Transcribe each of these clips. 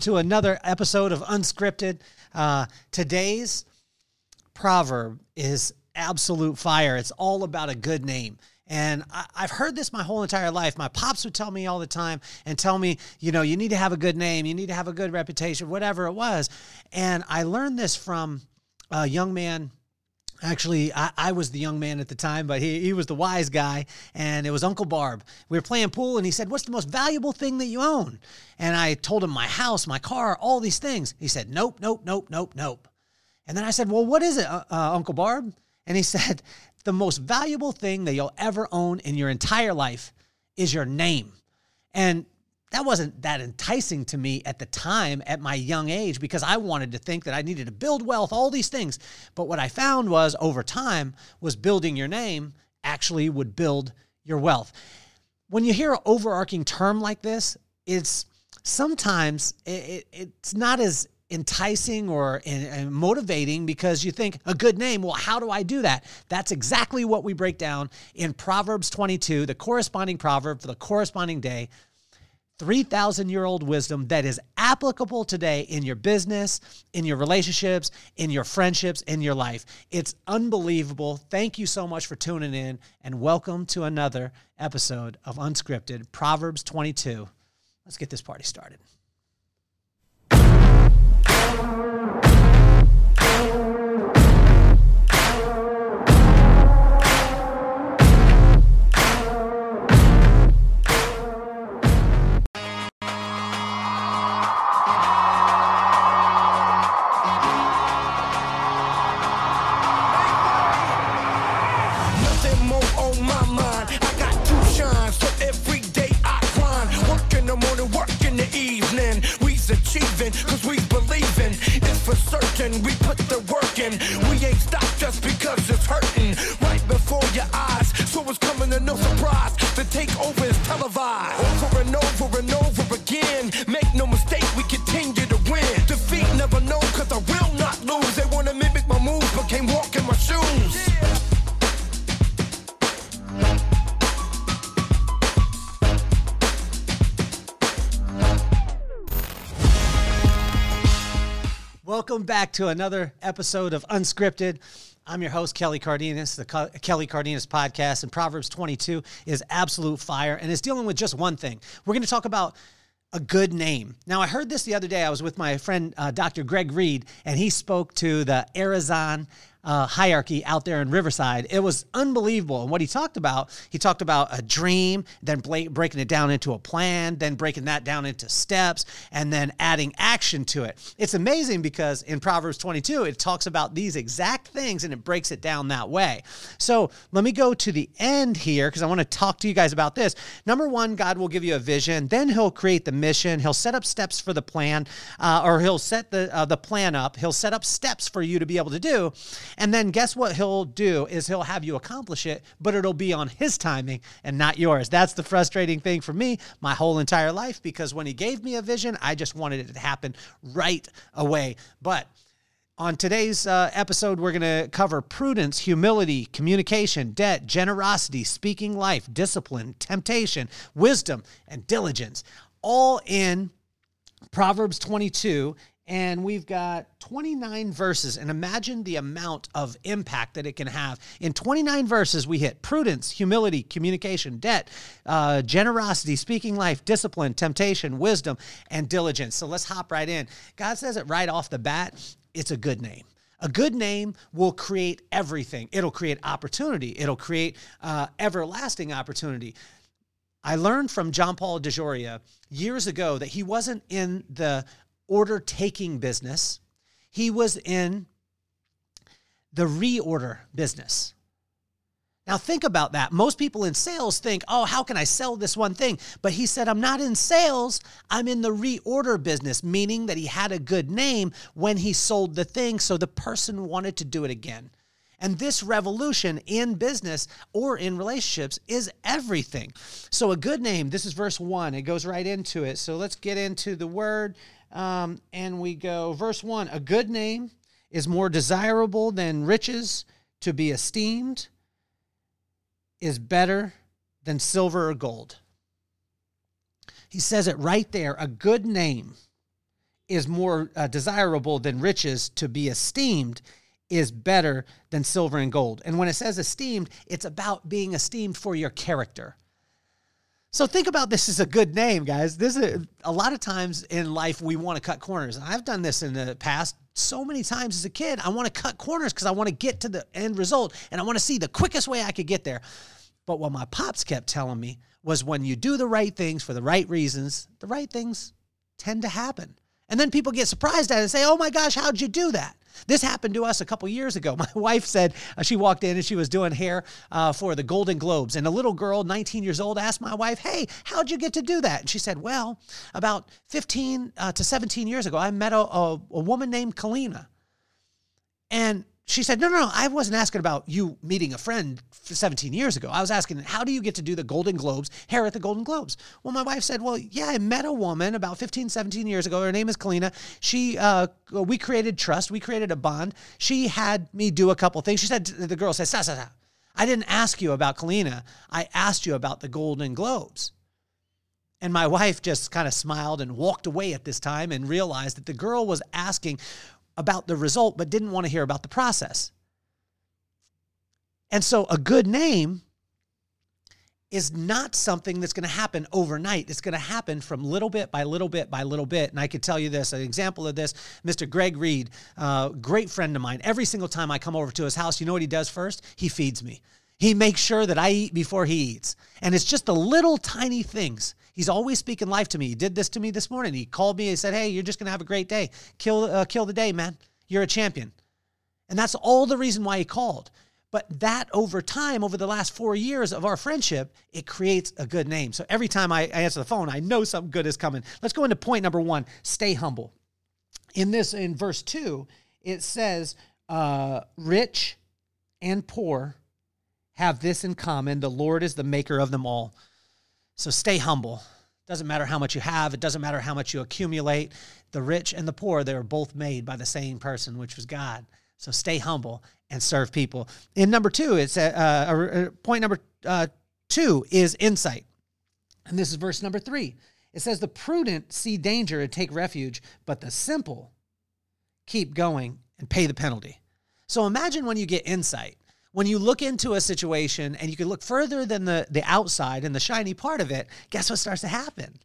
to another episode of Unscripted. Uh, today's proverb is absolute fire. It's all about a good name. And I, have heard this my whole entire life. My pops would tell me all the time and tell me, you know, you need to have a good name, you need to have a good reputation, whatever it was. And I learned this from a young man Actually, I, I, was the young man at the time, but he, he was the wise guy, and it was Uncle Barb. We were playing pool, and he said, What's the most valuable thing that you own? And I told him my house, my car, all these things. He said, Nope, nope, nope, nope, nope. And then I said, Well, what is it, uh, uh, Uncle Barb? And he said, The most valuable thing that you'll ever own in your entire life is your name. And that wasn't that enticing to me at the time at my young age because I wanted to think that I needed to build wealth, all these things. But what I found was over time was building your name actually would build your wealth. When you hear an overarching term like this, it's sometimes it, it's not as enticing or motivating because you think a good name well how do i do that that's exactly what we break down in proverbs 22 the corresponding proverb for the corresponding day 3,000 year old wisdom that is applicable today in your business, in your relationships, in your friendships, in your life. It's unbelievable. Thank you so much for tuning in and welcome to another episode of Unscripted Proverbs 22. Let's get this party started. Welcome back to another episode of Unscripted. I'm your host, Kelly Cardenas, the Kelly Cardenas podcast, and Proverbs 22 is absolute fire and is dealing with just one thing. We're going to talk about a good name. Now, I heard this the other day. I was with my friend, uh, Dr. Greg Reed, and he spoke to the Arizona uh, hierarchy out there in Riverside. It was unbelievable. And what he talked about, he talked about a dream, then breaking it down into a plan, then breaking that down into steps, and then adding action to it. It's amazing because in Proverbs 22, it talks about these exact things and it breaks it down that way. So let me go to the end here because I want to talk to you guys about this. Number one, God will give you a vision, then He'll create the mission, He'll set up steps for the plan, uh, or He'll set the uh, the plan up. He'll set up steps for you to be able to do, and then guess what he'll do is he'll have you accomplish it, but it'll be on his timing and not yours. That's the frustrating thing for me my whole entire life because when he gave me a vision, I just wanted it to happen right away. But on today's uh, episode, we're going to cover prudence, humility, communication, debt, generosity, speaking life, discipline, temptation, wisdom, and diligence, all in Proverbs 22 and we've got 29 verses and imagine the amount of impact that it can have. In 29 verses we hit prudence humility communication debt uh, generosity speaking life discipline temptation wisdom and diligence. So let's hop right in. God says it right off the bat it's a good name. A good name will create everything. It'll create opportunity. It'll create uh, everlasting opportunity. I learned from John Paul DeJoria years ago that he wasn't in the order taking business, he was in the reorder business. Now, think about that. Most people in sales think, oh, how can I sell this one thing? But he said, I'm not in sales, I'm in the reorder business, meaning that he had a good name when he sold the thing, so the person wanted to do it again. And this revolution in business or in relationships is everything. So, a good name, this is verse one, it goes right into it. So, let's get into the word. Um, and we go, verse one a good name is more desirable than riches to be esteemed, is better than silver or gold. He says it right there a good name is more uh, desirable than riches to be esteemed is better than silver and gold. And when it says esteemed, it's about being esteemed for your character. So think about this as a good name, guys. This is a, a lot of times in life we want to cut corners. I've done this in the past so many times as a kid. I want to cut corners because I want to get to the end result and I want to see the quickest way I could get there. But what my pops kept telling me was when you do the right things for the right reasons, the right things tend to happen. And then people get surprised at it and say, "Oh my gosh, how'd you do that?" This happened to us a couple years ago. My wife said uh, she walked in and she was doing hair uh, for the Golden Globes. And a little girl, 19 years old, asked my wife, Hey, how'd you get to do that? And she said, Well, about 15 uh, to 17 years ago, I met a, a, a woman named Kalina. And she said, No, no, no. I wasn't asking about you meeting a friend 17 years ago. I was asking, How do you get to do the Golden Globes, hair at the Golden Globes? Well, my wife said, Well, yeah, I met a woman about 15, 17 years ago. Her name is Kalina. She, uh, we created trust, we created a bond. She had me do a couple things. She said, The girl said, sa, sa, sa. I didn't ask you about Kalina. I asked you about the Golden Globes. And my wife just kind of smiled and walked away at this time and realized that the girl was asking, about the result, but didn't want to hear about the process. And so a good name is not something that's going to happen overnight. It's going to happen from little bit by little bit by little bit. And I could tell you this an example of this Mr. Greg Reed, uh, great friend of mine. Every single time I come over to his house, you know what he does first? He feeds me. He makes sure that I eat before he eats. And it's just the little tiny things. He's always speaking life to me. He did this to me this morning. He called me and said, Hey, you're just to have a great day. Kill, uh, kill the day, man. You're a champion. And that's all the reason why he called. But that over time, over the last four years of our friendship, it creates a good name. So every time I answer the phone, I know something good is coming. Let's go into point number one stay humble. In this, in verse two, it says, uh, rich and poor have this in common the Lord is the maker of them all. So stay humble. Doesn't matter how much you have, it doesn't matter how much you accumulate. The rich and the poor, they are both made by the same person, which was God. So stay humble and serve people. In number two, it's uh, uh, point number uh, two is insight. And this is verse number three. It says, The prudent see danger and take refuge, but the simple keep going and pay the penalty. So imagine when you get insight when you look into a situation and you can look further than the, the outside and the shiny part of it, guess what starts to happen?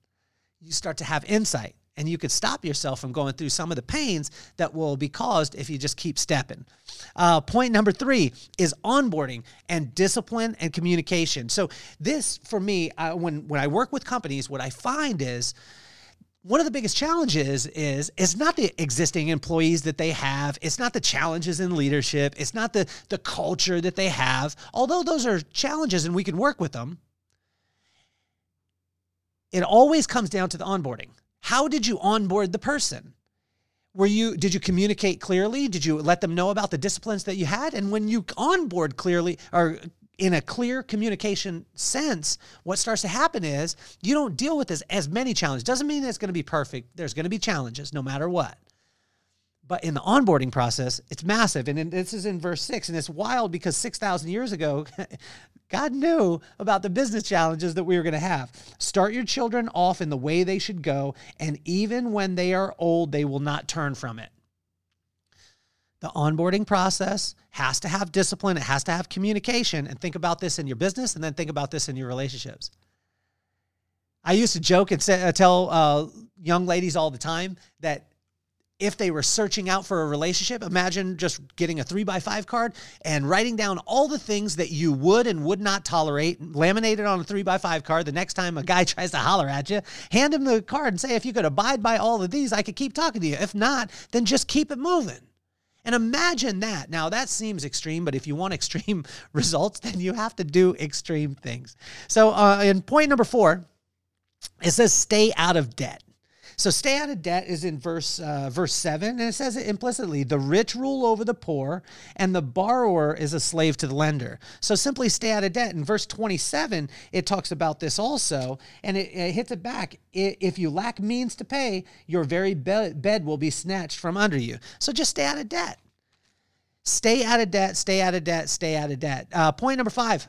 You start to have insight and you could stop yourself from going through some of the pains that will be caused if you just keep stepping. Uh, point number three is onboarding and discipline and communication. So this, for me, uh, when when I work with companies, what I find is one of the biggest challenges is it's not the existing employees that they have it's not the challenges in leadership it's not the the culture that they have. Although those are challenges and we can work with them it always comes down to the onboarding. How did you onboard the person? Were you did you communicate clearly? Did you let them know about the disciplines that you had? And when you onboard clearly or in a clear communication sense, what starts to happen is you don't deal with this as many challenges. Doesn't mean it's going to be perfect. There's going to be challenges no matter what. But in the onboarding process, it's massive. And this is in verse six. And it's wild because 6,000 years ago, God knew about the business challenges that we were going to have. Start your children off in the way they should go. And even when they are old, they will not turn from it. The onboarding process has to have discipline, it has to have communication, and think about this in your business and then think about this in your relationships. I used to joke and say, uh, tell uh, young ladies all the time that if they were searching out for a relationship, imagine just getting a three by five card and writing down all the things that you would and would not tolerate, laminated on a three by five card. The next time a guy tries to holler at you, hand him the card and say, if you could abide by all of these, I could keep talking to you. If not, then just keep it moving. And imagine that. Now, that seems extreme, but if you want extreme results, then you have to do extreme things. So, uh, in point number four, it says stay out of debt. So stay out of debt is in verse uh, verse seven, and it says it implicitly: the rich rule over the poor, and the borrower is a slave to the lender. So simply stay out of debt. In verse twenty seven, it talks about this also, and it, it hits it back. If you lack means to pay, your very bed will be snatched from under you. So just stay out of debt. Stay out of debt. Stay out of debt. Stay out of debt. Uh, point number five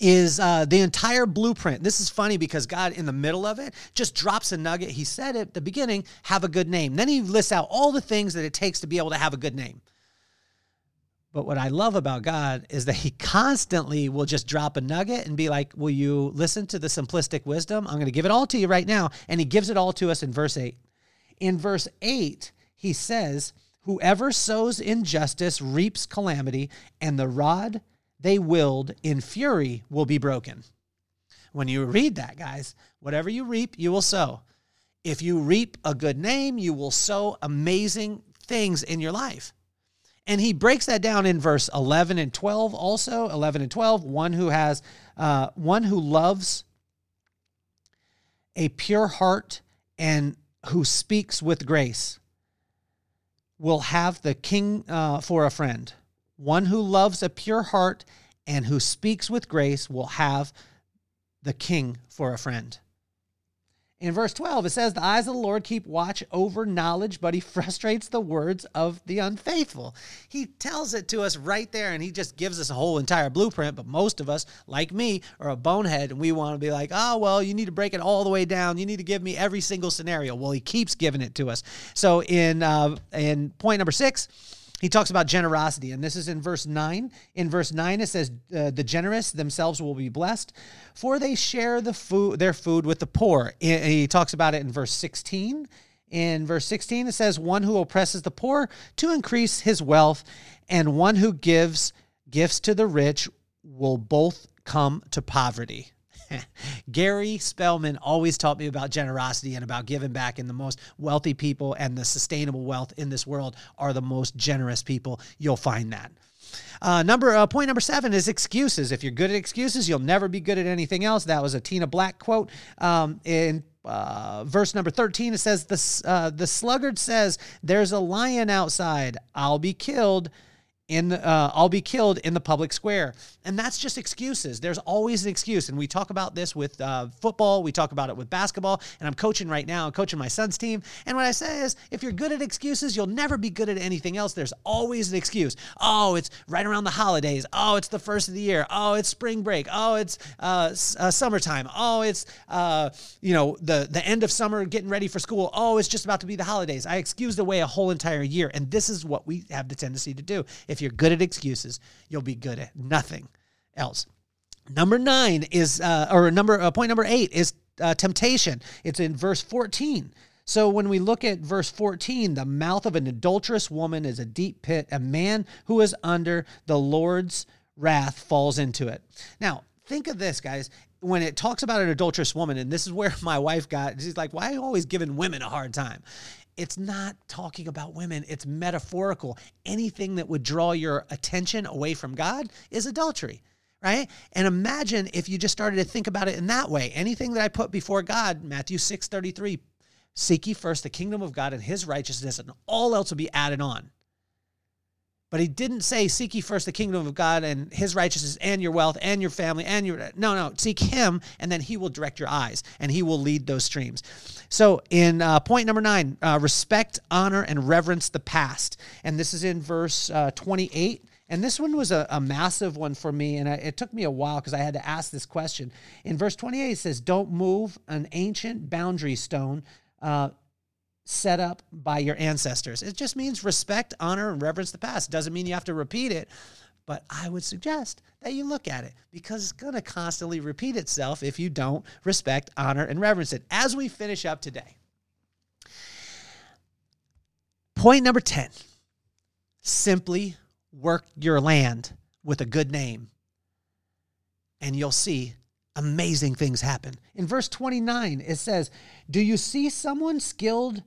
is uh, the entire blueprint. This is funny because God, in the middle of it, just drops a nugget. He said at the beginning, have a good name. Then he lists out all the things that it takes to be able to have a good name. But what I love about God is that he constantly will just drop a nugget and be like, Will you listen to the simplistic wisdom? I'm going to give it all to you right now. And he gives it all to us in verse 8. In verse 8, he says, Whoever sows injustice reaps calamity, and the rod they willed in fury will be broken. When you read that, guys, whatever you reap, you will sow. If you reap a good name, you will sow amazing things in your life. And he breaks that down in verse 11 and 12 also, 11 and 12, one who has uh, one who loves a pure heart and who speaks with grace will have the king uh, for a friend. One who loves a pure heart and who speaks with grace will have the king for a friend. In verse 12, it says, The eyes of the Lord keep watch over knowledge, but he frustrates the words of the unfaithful. He tells it to us right there, and he just gives us a whole entire blueprint. But most of us, like me, are a bonehead, and we want to be like, Oh, well, you need to break it all the way down. You need to give me every single scenario. Well, he keeps giving it to us. So in, uh, in point number six, he talks about generosity, and this is in verse 9. In verse 9, it says, uh, The generous themselves will be blessed, for they share the food, their food with the poor. He talks about it in verse 16. In verse 16, it says, One who oppresses the poor to increase his wealth, and one who gives gifts to the rich will both come to poverty. Gary Spellman always taught me about generosity and about giving back, and the most wealthy people and the sustainable wealth in this world are the most generous people. You'll find that. Uh, number uh, point number seven is excuses. If you're good at excuses, you'll never be good at anything else. That was a Tina Black quote. Um, in uh, verse number 13, it says, the, uh, the sluggard says, There's a lion outside. I'll be killed in uh, I'll be killed in the public square. And that's just excuses. There's always an excuse. And we talk about this with uh, football, we talk about it with basketball, and I'm coaching right now, I'm coaching my son's team. And what I say is, if you're good at excuses, you'll never be good at anything else. There's always an excuse. Oh, it's right around the holidays. Oh, it's the first of the year. Oh, it's spring break. Oh, it's uh, uh summertime. Oh, it's uh, you know the the end of summer, getting ready for school. Oh, it's just about to be the holidays. I excused away a whole entire year, and this is what we have the tendency to do. You're good at excuses, you'll be good at nothing else. Number nine is, uh, or number uh, point number eight is uh, temptation. It's in verse 14. So when we look at verse 14, the mouth of an adulterous woman is a deep pit. A man who is under the Lord's wrath falls into it. Now, think of this, guys. When it talks about an adulterous woman, and this is where my wife got, she's like, why are you always giving women a hard time? It's not talking about women, it's metaphorical. Anything that would draw your attention away from God is adultery, right? And imagine if you just started to think about it in that way. Anything that I put before God, Matthew 6 33, seek ye first the kingdom of God and his righteousness, and all else will be added on. But he didn't say, Seek ye first the kingdom of God and his righteousness and your wealth and your family and your. No, no. Seek him, and then he will direct your eyes and he will lead those streams. So, in uh, point number nine, uh, respect, honor, and reverence the past. And this is in verse uh, 28. And this one was a, a massive one for me. And I, it took me a while because I had to ask this question. In verse 28, it says, Don't move an ancient boundary stone. Uh, set up by your ancestors. It just means respect, honor, and reverence the past. Doesn't mean you have to repeat it, but I would suggest that you look at it because it's going to constantly repeat itself if you don't respect, honor, and reverence it. As we finish up today, point number 10 simply work your land with a good name, and you'll see amazing things happen. In verse 29, it says, Do you see someone skilled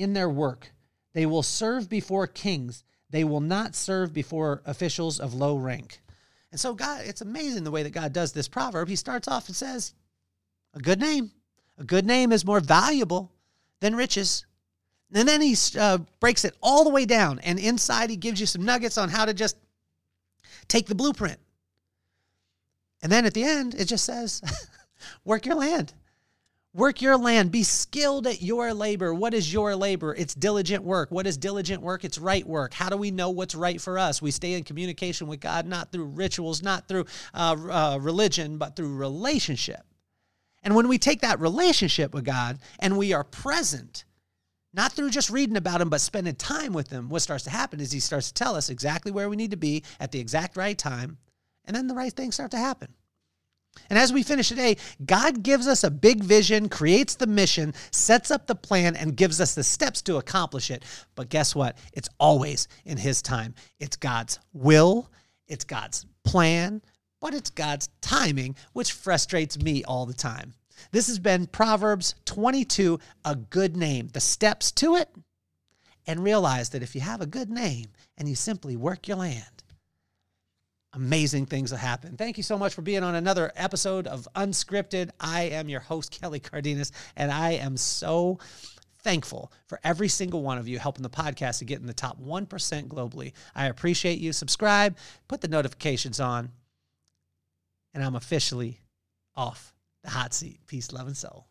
in their work. They will serve before kings. They will not serve before officials of low rank. And so, God, it's amazing the way that God does this proverb. He starts off and says, A good name. A good name is more valuable than riches. And then he uh, breaks it all the way down. And inside, he gives you some nuggets on how to just take the blueprint. And then at the end, it just says, Work your land Work your land. Be skilled at your labor. What is your labor? It's diligent work. What is diligent work? It's right work. How do we know what's right for us? We stay in communication with God, not through rituals, not through uh, uh, religion, but through relationship. And when we take that relationship with God and we are present, not through just reading about him, but spending time with him, what starts to happen is he starts to tell us exactly where we need to be at the exact right time, and then the right things start to happen. And as we finish today, God gives us a big vision, creates the mission, sets up the plan, and gives us the steps to accomplish it. But guess what? It's always in His time. It's God's will, it's God's plan, but it's God's timing, which frustrates me all the time. This has been Proverbs 22, a good name, the steps to it, and realize that if you have a good name and you simply work your land, amazing things will happen. Thank you so much for being on another episode of Unscripted. I am your host, Kelly Cardenas, and I am so thankful for every single one of you helping the podcast to get in the top 1% globally. I appreciate you. Subscribe, put the notifications on, and I'm officially off the hot seat. Peace, love, and soul.